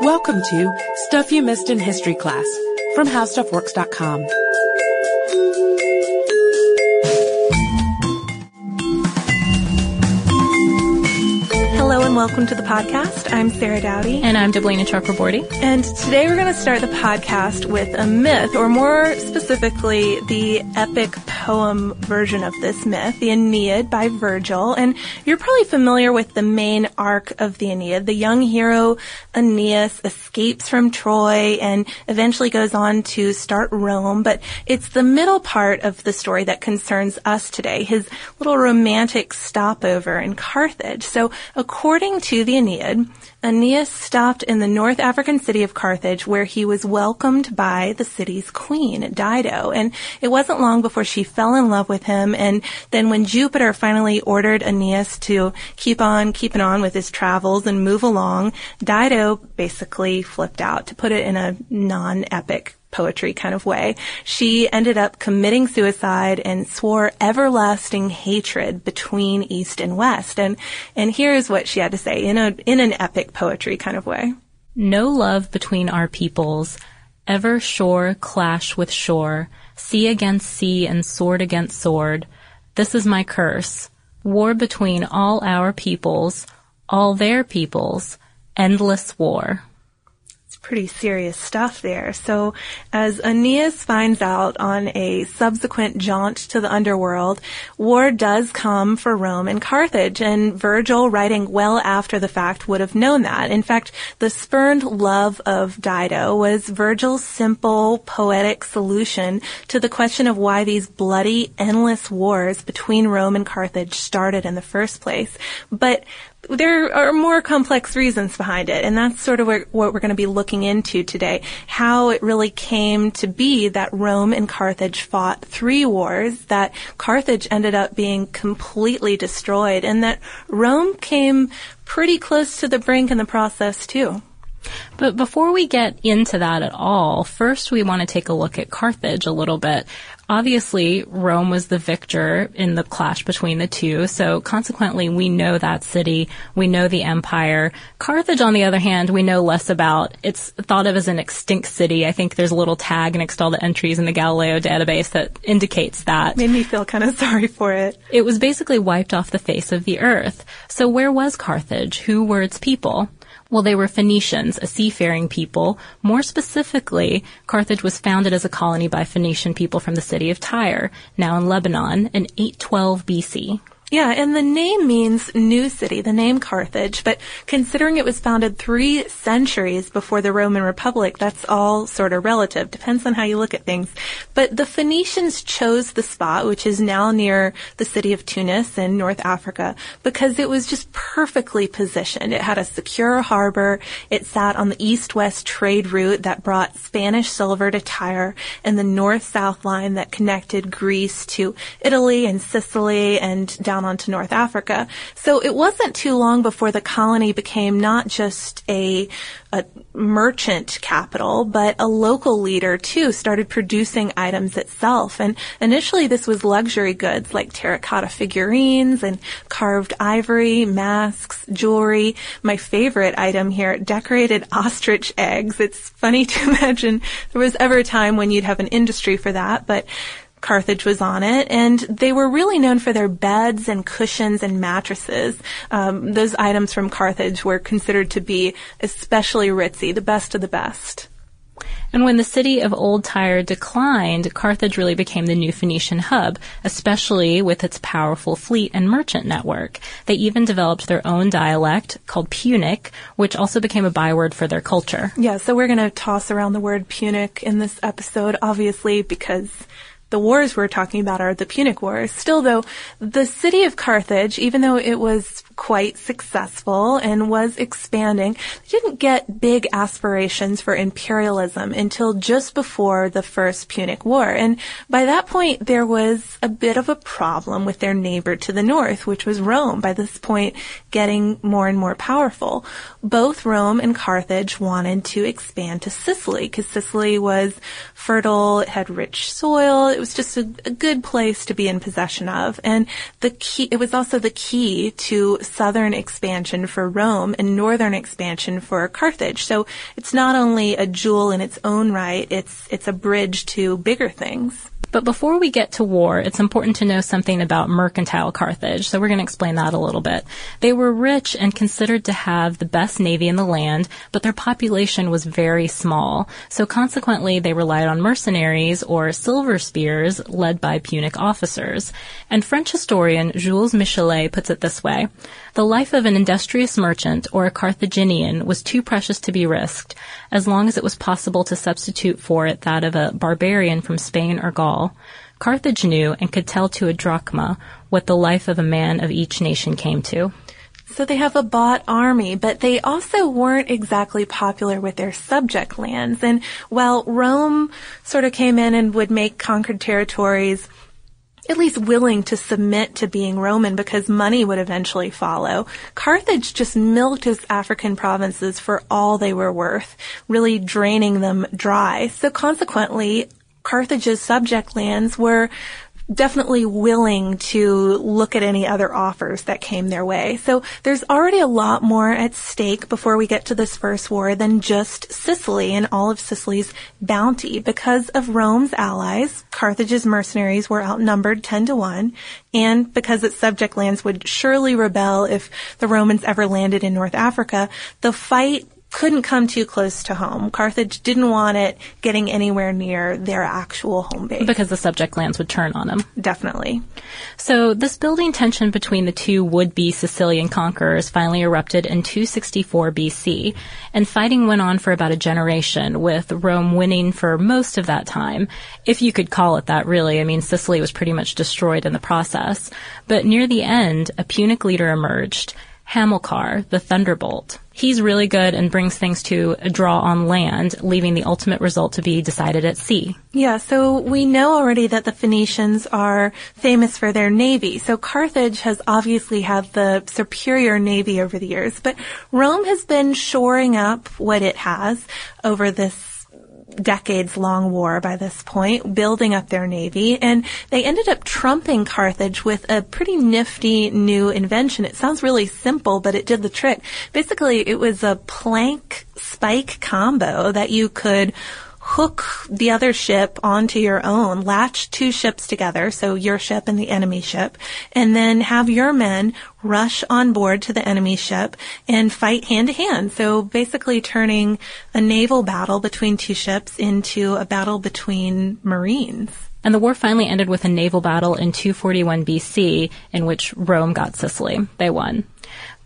Welcome to Stuff You Missed in History Class from HowStuffWorks.com. Hello and welcome to the podcast. I'm Sarah Dowdy. And I'm Deblina Chakraborty. And today we're going to start the podcast with a myth, or more specifically, the epic poem version of this myth, the Aeneid by Virgil. And you're probably familiar with the main arc of the Aeneid. The young hero Aeneas escapes from Troy and eventually goes on to start Rome. But it's the middle part of the story that concerns us today, his little romantic stopover in Carthage. So according to the Aeneid, Aeneas stopped in the North African city of Carthage where he was welcomed by the city's queen, Dido. And it wasn't long before she fell in love with him. And then when Jupiter finally ordered Aeneas to keep on keeping on with his travels and move along, Dido basically flipped out, to put it in a non-epic poetry kind of way. She ended up committing suicide and swore everlasting hatred between East and West. And, and here's what she had to say in a, in an epic poetry kind of way. No love between our peoples, ever shore clash with shore, sea against sea and sword against sword. This is my curse. War between all our peoples, all their peoples, endless war pretty serious stuff there. So as Aeneas finds out on a subsequent jaunt to the underworld, war does come for Rome and Carthage, and Virgil, writing well after the fact, would have known that. In fact, the spurned love of Dido was Virgil's simple, poetic solution to the question of why these bloody, endless wars between Rome and Carthage started in the first place. But there are more complex reasons behind it, and that's sort of what we're going to be looking into today. How it really came to be that Rome and Carthage fought three wars, that Carthage ended up being completely destroyed, and that Rome came pretty close to the brink in the process too. But before we get into that at all, first we want to take a look at Carthage a little bit. Obviously, Rome was the victor in the clash between the two, so consequently we know that city, we know the empire. Carthage, on the other hand, we know less about. It's thought of as an extinct city. I think there's a little tag next to all the entries in the Galileo database that indicates that. Made me feel kind of sorry for it. It was basically wiped off the face of the earth. So where was Carthage? Who were its people? Well, they were Phoenicians, a seafaring people. More specifically, Carthage was founded as a colony by Phoenician people from the city of Tyre, now in Lebanon, in 812 BC. Yeah, and the name means new city, the name Carthage, but considering it was founded three centuries before the Roman Republic, that's all sort of relative. Depends on how you look at things. But the Phoenicians chose the spot, which is now near the city of Tunis in North Africa, because it was just perfectly positioned. It had a secure harbor. It sat on the east-west trade route that brought Spanish silver to Tyre and the north-south line that connected Greece to Italy and Sicily and down down onto North Africa. So it wasn't too long before the colony became not just a, a merchant capital, but a local leader too started producing items itself. And initially this was luxury goods like terracotta figurines and carved ivory, masks, jewelry. My favorite item here, decorated ostrich eggs. It's funny to imagine there was ever a time when you'd have an industry for that, but Carthage was on it, and they were really known for their beds and cushions and mattresses. Um, those items from Carthage were considered to be especially ritzy, the best of the best. And when the city of Old Tyre declined, Carthage really became the new Phoenician hub, especially with its powerful fleet and merchant network. They even developed their own dialect called Punic, which also became a byword for their culture. Yeah, so we're going to toss around the word Punic in this episode, obviously, because the wars we're talking about are the Punic Wars. Still though, the city of Carthage, even though it was quite successful and was expanding, didn't get big aspirations for imperialism until just before the First Punic War. And by that point, there was a bit of a problem with their neighbor to the north, which was Rome, by this point getting more and more powerful. Both Rome and Carthage wanted to expand to Sicily, because Sicily was fertile, it had rich soil, it was just a, a good place to be in possession of. And the key, it was also the key to southern expansion for Rome and northern expansion for Carthage. So it's not only a jewel in its own right, it's, it's a bridge to bigger things. But before we get to war, it's important to know something about mercantile Carthage. So we're going to explain that a little bit. They were rich and considered to have the best navy in the land, but their population was very small. So consequently, they relied on mercenaries or silver spears led by Punic officers. And French historian Jules Michelet puts it this way. The life of an industrious merchant or a Carthaginian was too precious to be risked, as long as it was possible to substitute for it that of a barbarian from Spain or Gaul. Carthage knew and could tell to a drachma what the life of a man of each nation came to. So they have a bought army, but they also weren't exactly popular with their subject lands. And while Rome sort of came in and would make conquered territories at least willing to submit to being Roman because money would eventually follow. Carthage just milked its African provinces for all they were worth, really draining them dry. So consequently, Carthage's subject lands were definitely willing to look at any other offers that came their way. So there's already a lot more at stake before we get to this first war than just Sicily and all of Sicily's bounty. Because of Rome's allies, Carthage's mercenaries were outnumbered 10 to 1, and because its subject lands would surely rebel if the Romans ever landed in North Africa, the fight couldn't come too close to home. Carthage didn't want it getting anywhere near their actual home base. Because the subject lands would turn on them. Definitely. So this building tension between the two would-be Sicilian conquerors finally erupted in 264 BC, and fighting went on for about a generation, with Rome winning for most of that time. If you could call it that, really. I mean, Sicily was pretty much destroyed in the process. But near the end, a Punic leader emerged, Hamilcar, the Thunderbolt. He's really good and brings things to a draw on land, leaving the ultimate result to be decided at sea. Yeah, so we know already that the Phoenicians are famous for their navy. So Carthage has obviously had the superior navy over the years, but Rome has been shoring up what it has over this decades long war by this point, building up their navy, and they ended up trumping Carthage with a pretty nifty new invention. It sounds really simple, but it did the trick. Basically, it was a plank spike combo that you could hook the other ship onto your own, latch two ships together, so your ship and the enemy ship, and then have your men rush on board to the enemy ship and fight hand to hand. So basically turning a naval battle between two ships into a battle between marines. And the war finally ended with a naval battle in 241 BC in which Rome got Sicily. They won.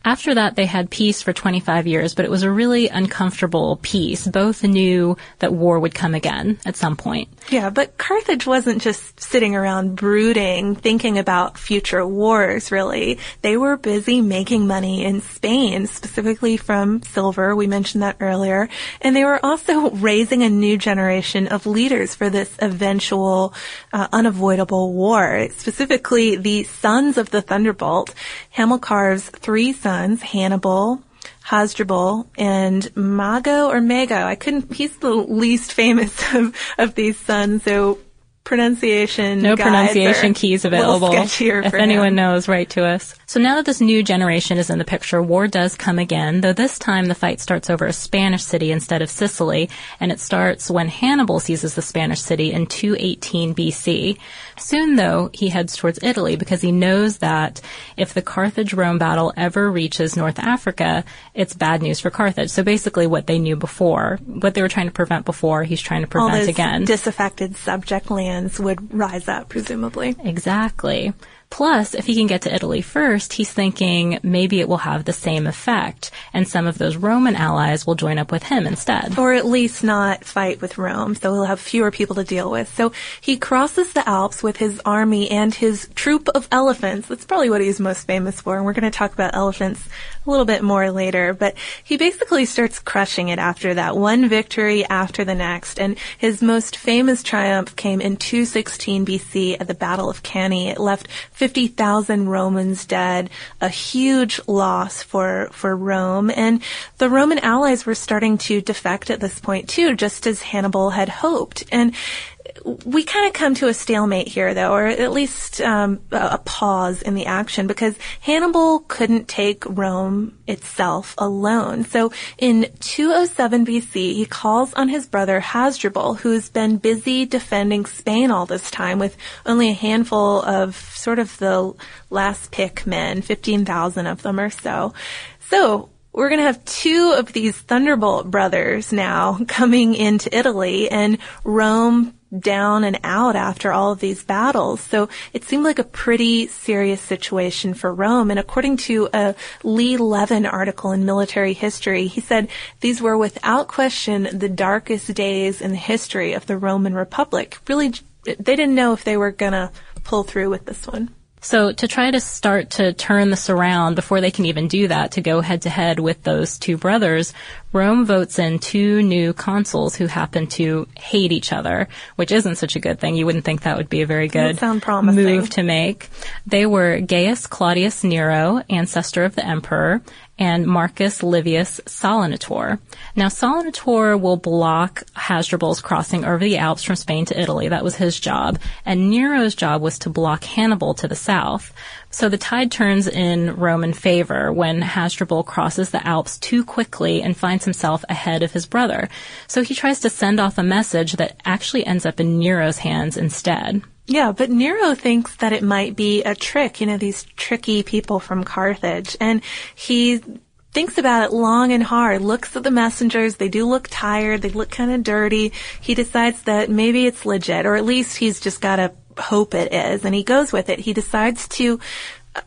After that, they had peace for 25 years, but it was a really uncomfortable peace. Both knew that war would come again at some point. Yeah, but Carthage wasn't just sitting around brooding, thinking about future wars, really. They were busy making money in Spain, specifically from silver. We mentioned that earlier. And they were also raising a new generation of leaders for this eventual, uh, unavoidable war. Specifically, the sons of the Thunderbolt, Hamilcar's three sons sons, Hannibal, Hasdrubal, and Mago or Mago. I couldn't, he's the least famous of, of these sons, so pronunciation. No pronunciation keys available. If anyone him. knows, write to us. So now that this new generation is in the picture, war does come again, though this time the fight starts over a Spanish city instead of Sicily, and it starts when Hannibal seizes the Spanish city in 218 BC. Soon, though, he heads towards Italy because he knows that if the Carthage-Rome battle ever reaches North Africa, it's bad news for Carthage. So basically what they knew before, what they were trying to prevent before, he's trying to prevent All those again. disaffected subject lands would rise up, presumably. Exactly. Plus, if he can get to Italy first, he's thinking maybe it will have the same effect, and some of those Roman allies will join up with him instead. Or at least not fight with Rome, so he'll have fewer people to deal with. So he crosses the Alps with his army and his troop of elephants. That's probably what he's most famous for, and we're going to talk about elephants a little bit more later. But he basically starts crushing it after that, one victory after the next, and his most famous triumph came in 216 BC at the Battle of Cannae. It left 50,000 Romans dead, a huge loss for, for Rome. And the Roman allies were starting to defect at this point too, just as Hannibal had hoped. And we kind of come to a stalemate here, though, or at least um, a pause in the action, because Hannibal couldn't take Rome itself alone. So in 207 BC, he calls on his brother Hasdrubal, who's been busy defending Spain all this time with only a handful of sort of the last pick men, 15,000 of them or so. So we're going to have two of these Thunderbolt brothers now coming into Italy and Rome down and out after all of these battles. So it seemed like a pretty serious situation for Rome. And according to a Lee Levin article in Military History, he said these were without question the darkest days in the history of the Roman Republic. Really, they didn't know if they were to pull through with this one. So to try to start to turn this around before they can even do that, to go head to head with those two brothers, Rome votes in two new consuls who happen to hate each other, which isn't such a good thing. You wouldn't think that would be a very good move to make. They were Gaius Claudius Nero, ancestor of the emperor, and Marcus Livius Salinator. Now, Salinator will block Hasdrubal's crossing over the Alps from Spain to Italy. That was his job. And Nero's job was to block Hannibal to the south. So the tide turns in Roman favor when Hasdrubal crosses the Alps too quickly and finds himself ahead of his brother. So he tries to send off a message that actually ends up in Nero's hands instead. Yeah, but Nero thinks that it might be a trick, you know, these tricky people from Carthage. And he thinks about it long and hard, looks at the messengers. They do look tired. They look kind of dirty. He decides that maybe it's legit, or at least he's just got to hope it is. And he goes with it. He decides to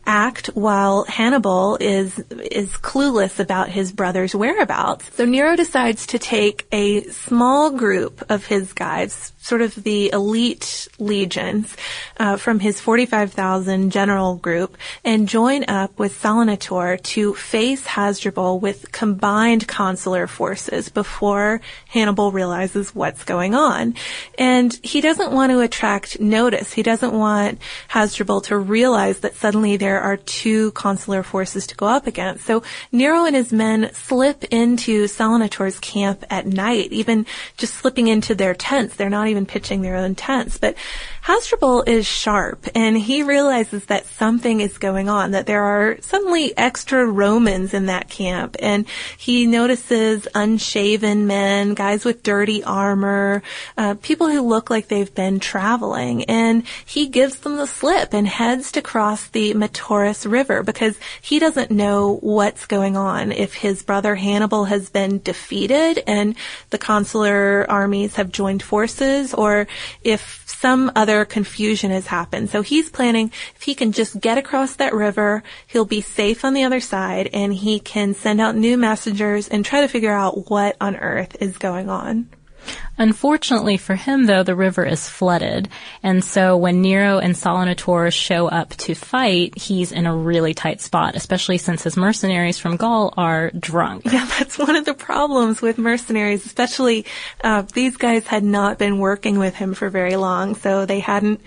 act while Hannibal is is clueless about his brother's whereabouts. So Nero decides to take a small group of his guys, sort of the elite legions, uh, from his 45,000 general group, and join up with Salinator to face Hasdrubal with combined consular forces before Hannibal realizes what's going on. And he doesn't want to attract notice. He doesn't want Hasdrubal to realize that suddenly there are two consular forces to go up against. So Nero and his men slip into Salinator's camp at night, even just slipping into their tents. They're not even pitching their own tents. But Hasdrubal is sharp and he realizes that something is going on, that there are suddenly extra Romans in that camp and he notices unshaven men, guys with dirty armor, uh, people who look like they've been traveling and he gives them the slip and heads to cross the Taurus River because he doesn't know what's going on. If his brother Hannibal has been defeated and the consular armies have joined forces or if some other confusion has happened. So he's planning if he can just get across that river, he'll be safe on the other side and he can send out new messengers and try to figure out what on earth is going on. Unfortunately for him, though, the river is flooded. And so when Nero and Salinator show up to fight, he's in a really tight spot, especially since his mercenaries from Gaul are drunk. Yeah, that's one of the problems with mercenaries, especially uh, these guys had not been working with him for very long, so they hadn't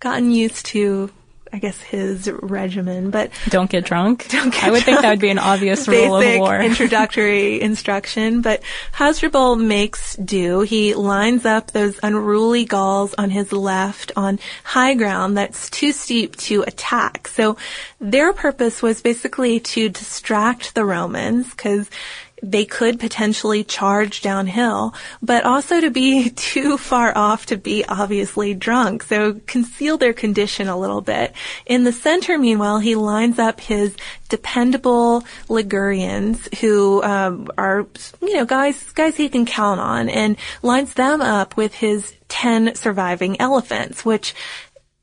gotten used to I guess his regimen, but don't get drunk. Don't get I would drunk. think that would be an obvious rule of war. introductory instruction, but Hasdrubal makes do. He lines up those unruly Gauls on his left on high ground that's too steep to attack. So their purpose was basically to distract the Romans because they could potentially charge downhill, but also to be too far off to be obviously drunk. So conceal their condition a little bit. In the center, meanwhile, he lines up his dependable Ligurians who um, are, you know, guys guys he can count on, and lines them up with his 10 surviving elephants, which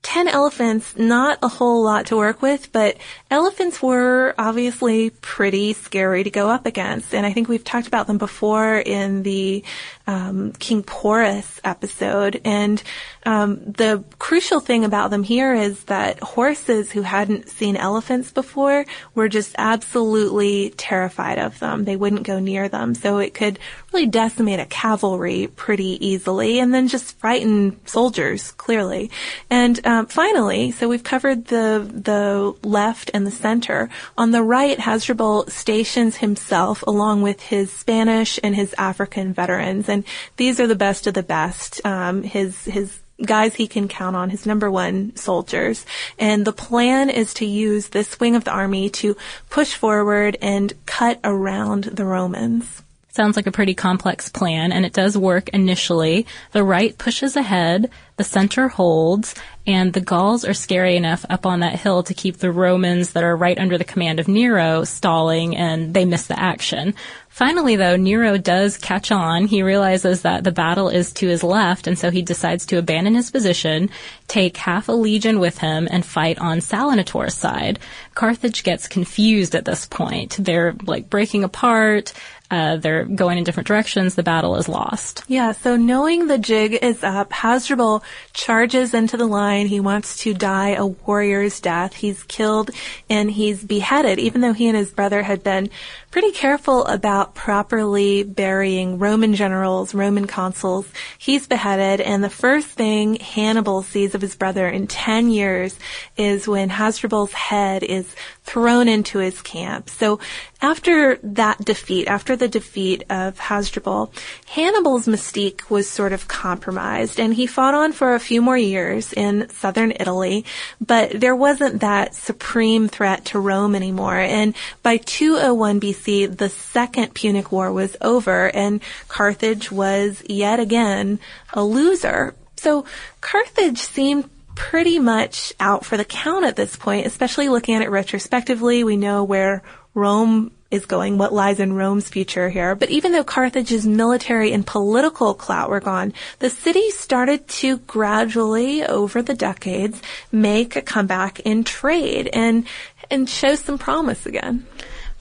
10 elephants, not a whole lot to work with, but elephants were obviously pretty scary to go up against. And I think we've talked about them before in the um, King Porus episode. And um, the crucial thing about them here is that horses who hadn't seen elephants before were just absolutely terrified of them. They wouldn't go near them. So it could really decimate a cavalry pretty easily and then just frighten soldiers, clearly. And um, finally, so we've covered the the left and the center. On the right, Hasdrubal stations himself along with his Spanish and his African veterans, and these are the best of the best. Um, his his guys he can count on, his number one soldiers. And the plan is to use this wing of the army to push forward and cut around the Romans. Sounds like a pretty complex plan, and it does work initially. The right pushes ahead, the center holds, and the Gauls are scary enough up on that hill to keep the Romans that are right under the command of Nero stalling, and they miss the action. Finally, though, Nero does catch on. He realizes that the battle is to his left, and so he decides to abandon his position, take half a legion with him, and fight on Salinator's side. Carthage gets confused at this point. They're like breaking apart. Uh, they're going in different directions. The battle is lost. Yeah, so knowing the jig is up, Hasdrubal charges into the line. He wants to die a warrior's death. He's killed and he's beheaded, even though he and his brother had been pretty careful about properly burying Roman generals, Roman consuls. He's beheaded, and the first thing Hannibal sees of his brother in 10 years is when Hasdrubal's head is thrown into his camp. So after that defeat, after the defeat of Hasdrubal, Hannibal's mystique was sort of compromised and he fought on for a few more years in southern Italy, but there wasn't that supreme threat to Rome anymore. And by 201 BC, the Second Punic War was over and Carthage was yet again a loser. So Carthage seemed pretty much out for the count at this point, especially looking at it retrospectively. We know where Rome is going, what lies in Rome's future here. But even though Carthage's military and political clout were gone, the city started to gradually, over the decades, make a comeback in trade and, and show some promise again.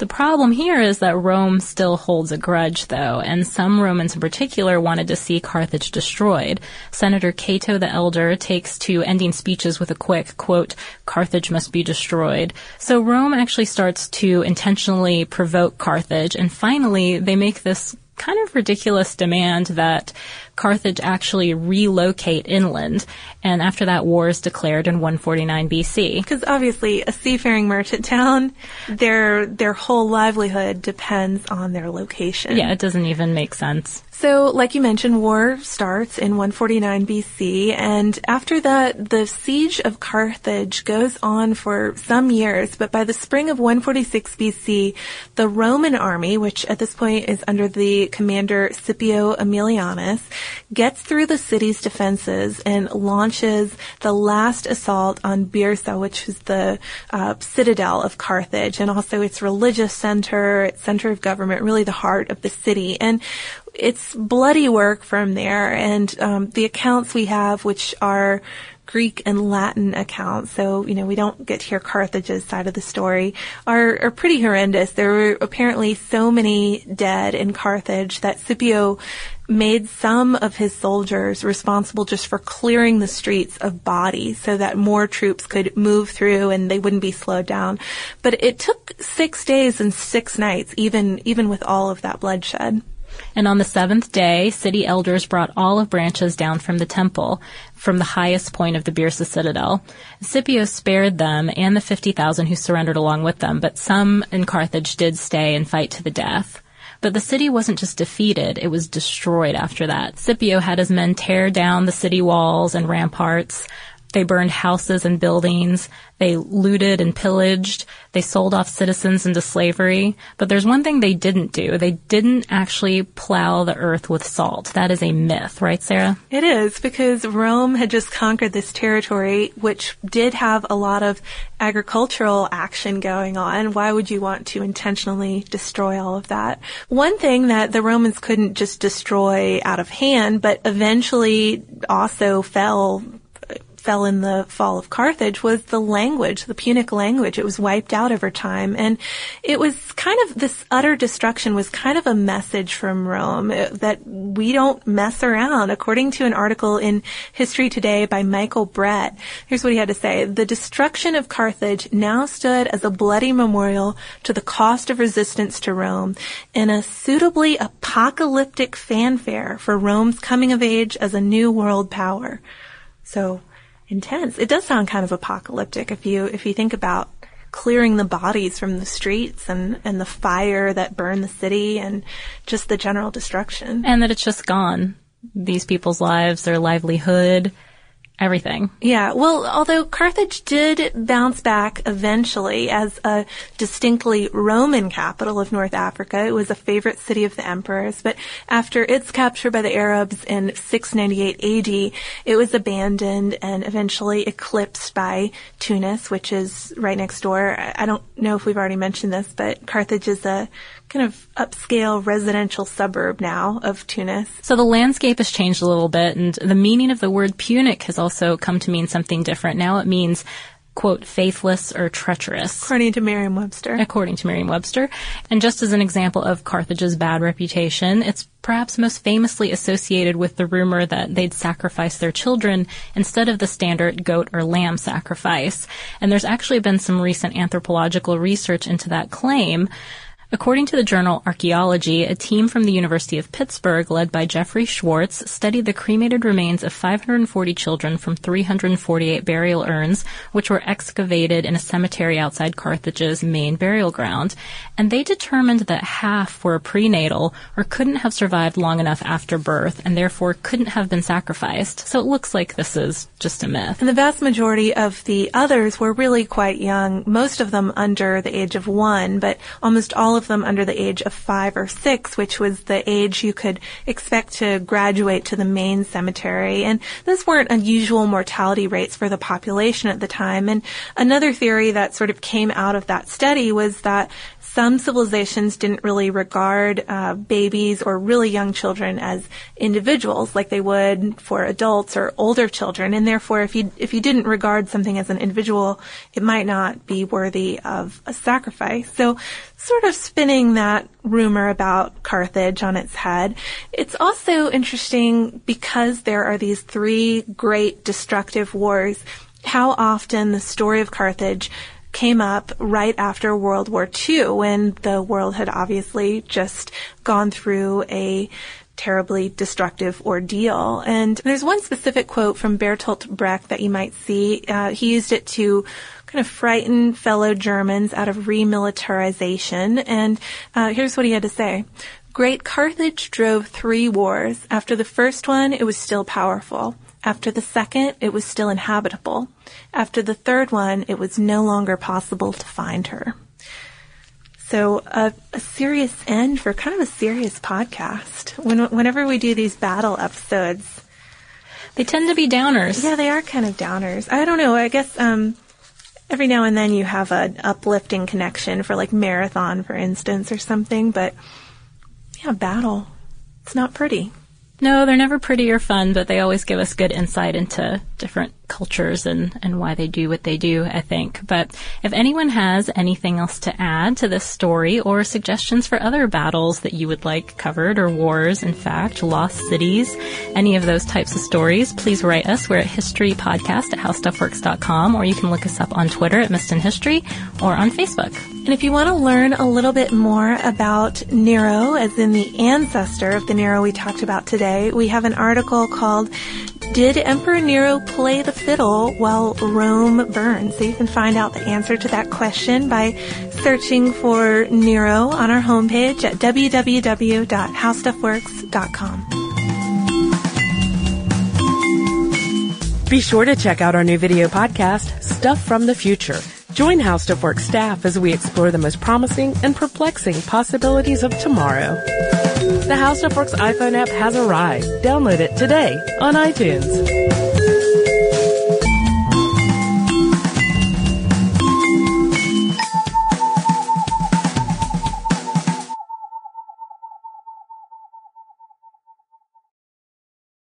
The problem here is that Rome still holds a grudge, though, and some Romans in particular wanted to see Carthage destroyed. Senator Cato the Elder takes to ending speeches with a quick, quote, Carthage must be destroyed. So Rome actually starts to intentionally provoke Carthage, and finally they make this kind of ridiculous demand that Carthage actually relocate inland. And after that, war is declared in 149 BC. Because obviously, a seafaring merchant town, their their whole livelihood depends on their location. Yeah, it doesn't even make sense. So, like you mentioned, war starts in 149 BC, and after that, the siege of Carthage goes on for some years, but by the spring of 146 BC, the Roman army, which at this point is under the commander Scipio Aemilianus, gets through the city's defenses and launches the last assault on Byrsa, which is the uh, citadel of Carthage, and also its religious center, its center of government, really the heart of the city. And it's bloody work from there, and um, the accounts we have, which are Greek and Latin accounts, so you know we don't get to hear Carthage's side of the story, are, are pretty horrendous. There were apparently so many dead in Carthage that Scipio made some of his soldiers responsible just for clearing the streets of bodies so that more troops could move through and they wouldn't be slowed down. But it took six days and six nights, even even with all of that bloodshed. And on the seventh day, city elders brought olive branches down from the temple, from the highest point of the Byrsa citadel. Scipio spared them and the 50,000 who surrendered along with them, but some in Carthage did stay and fight to the death. But the city wasn't just defeated, it was destroyed after that. Scipio had his men tear down the city walls and ramparts, they burned houses and buildings. They looted and pillaged. They sold off citizens into slavery. But there's one thing they didn't do. They didn't actually plow the earth with salt. That is a myth, right, Sarah? It is because Rome had just conquered this territory, which did have a lot of agricultural action going on. Why would you want to intentionally destroy all of that? One thing that the Romans couldn't just destroy out of hand, but eventually also fell fell in the fall of Carthage was the language, the Punic language. It was wiped out over time. And it was kind of, this utter destruction was kind of a message from Rome uh, that we don't mess around. According to an article in History Today by Michael Brett, here's what he had to say. The destruction of Carthage now stood as a bloody memorial to the cost of resistance to Rome and a suitably apocalyptic fanfare for Rome's coming of age as a new world power. So intense. It does sound kind of apocalyptic if you if you think about clearing the bodies from the streets and and the fire that burned the city and just the general destruction. And that it's just gone. These people's lives, their livelihood, everything. Yeah, well, although Carthage did bounce back eventually as a distinctly Roman capital of North Africa, it was a favorite city of the emperors, but after its capture by the Arabs in 698 AD, it was abandoned and eventually eclipsed by Tunis, which is right next door. I don't know if we've already mentioned this, but Carthage is a kind of upscale residential suburb now of Tunis. So the landscape has changed a little bit and the meaning of the word Punic has also come to mean something different. Now it means quote, faithless or treacherous. According to Merriam-Webster. According to Merriam-Webster. And just as an example of Carthage's bad reputation, it's perhaps most famously associated with the rumor that they'd sacrifice their children instead of the standard goat or lamb sacrifice. And there's actually been some recent anthropological research into that claim. According to the journal Archaeology, a team from the University of Pittsburgh, led by Jeffrey Schwartz, studied the cremated remains of 540 children from 348 burial urns, which were excavated in a cemetery outside Carthage's main burial ground. And they determined that half were prenatal or couldn't have survived long enough after birth and therefore couldn't have been sacrificed. So it looks like this is just a myth. And the vast majority of the others were really quite young, most of them under the age of one, but almost all of them under the age of five or six, which was the age you could expect to graduate to the main cemetery. And those weren't unusual mortality rates for the population at the time. And another theory that sort of came out of that study was that some civilizations didn't really regard uh, babies or really young children as individuals like they would for adults or older children, and therefore, if you if you didn't regard something as an individual, it might not be worthy of a sacrifice. So, sort of spinning that rumor about Carthage on its head. It's also interesting because there are these three great destructive wars. How often the story of Carthage came up right after World War II when the world had obviously just gone through a terribly destructive ordeal. And there's one specific quote from Bertolt Brecht that you might see. Uh, he used it to kind of frighten fellow Germans out of remilitarization. And uh, here's what he had to say. Great Carthage drove three wars. After the first one, it was still powerful. After the second, it was still inhabitable. After the third one, it was no longer possible to find her. So a, a serious end for kind of a serious podcast. When, whenever we do these battle episodes, they tend to be downers. Yeah, they are kind of downers. I don't know. I guess um, every now and then you have an uplifting connection for like marathon, for instance, or something. But yeah, battle. It's not pretty. No, they're never pretty or fun, but they always give us good insight into different cultures and, and why they do what they do, I think. But if anyone has anything else to add to this story or suggestions for other battles that you would like covered or wars, in fact, lost cities, any of those types of stories, please write us. We're at historypodcast at howstuffworks.com or you can look us up on Twitter at in History or on Facebook. And if you want to learn a little bit more about Nero, as in the ancestor of the Nero we talked about today, we have an article called did Emperor Nero play the fiddle while Rome burned? So you can find out the answer to that question by searching for Nero on our homepage at www.howstuffworks.com. Be sure to check out our new video podcast, Stuff from the Future. Join How Stuff Works staff as we explore the most promising and perplexing possibilities of tomorrow. The How Stuff Works iPhone app has arrived. Download it today on iTunes.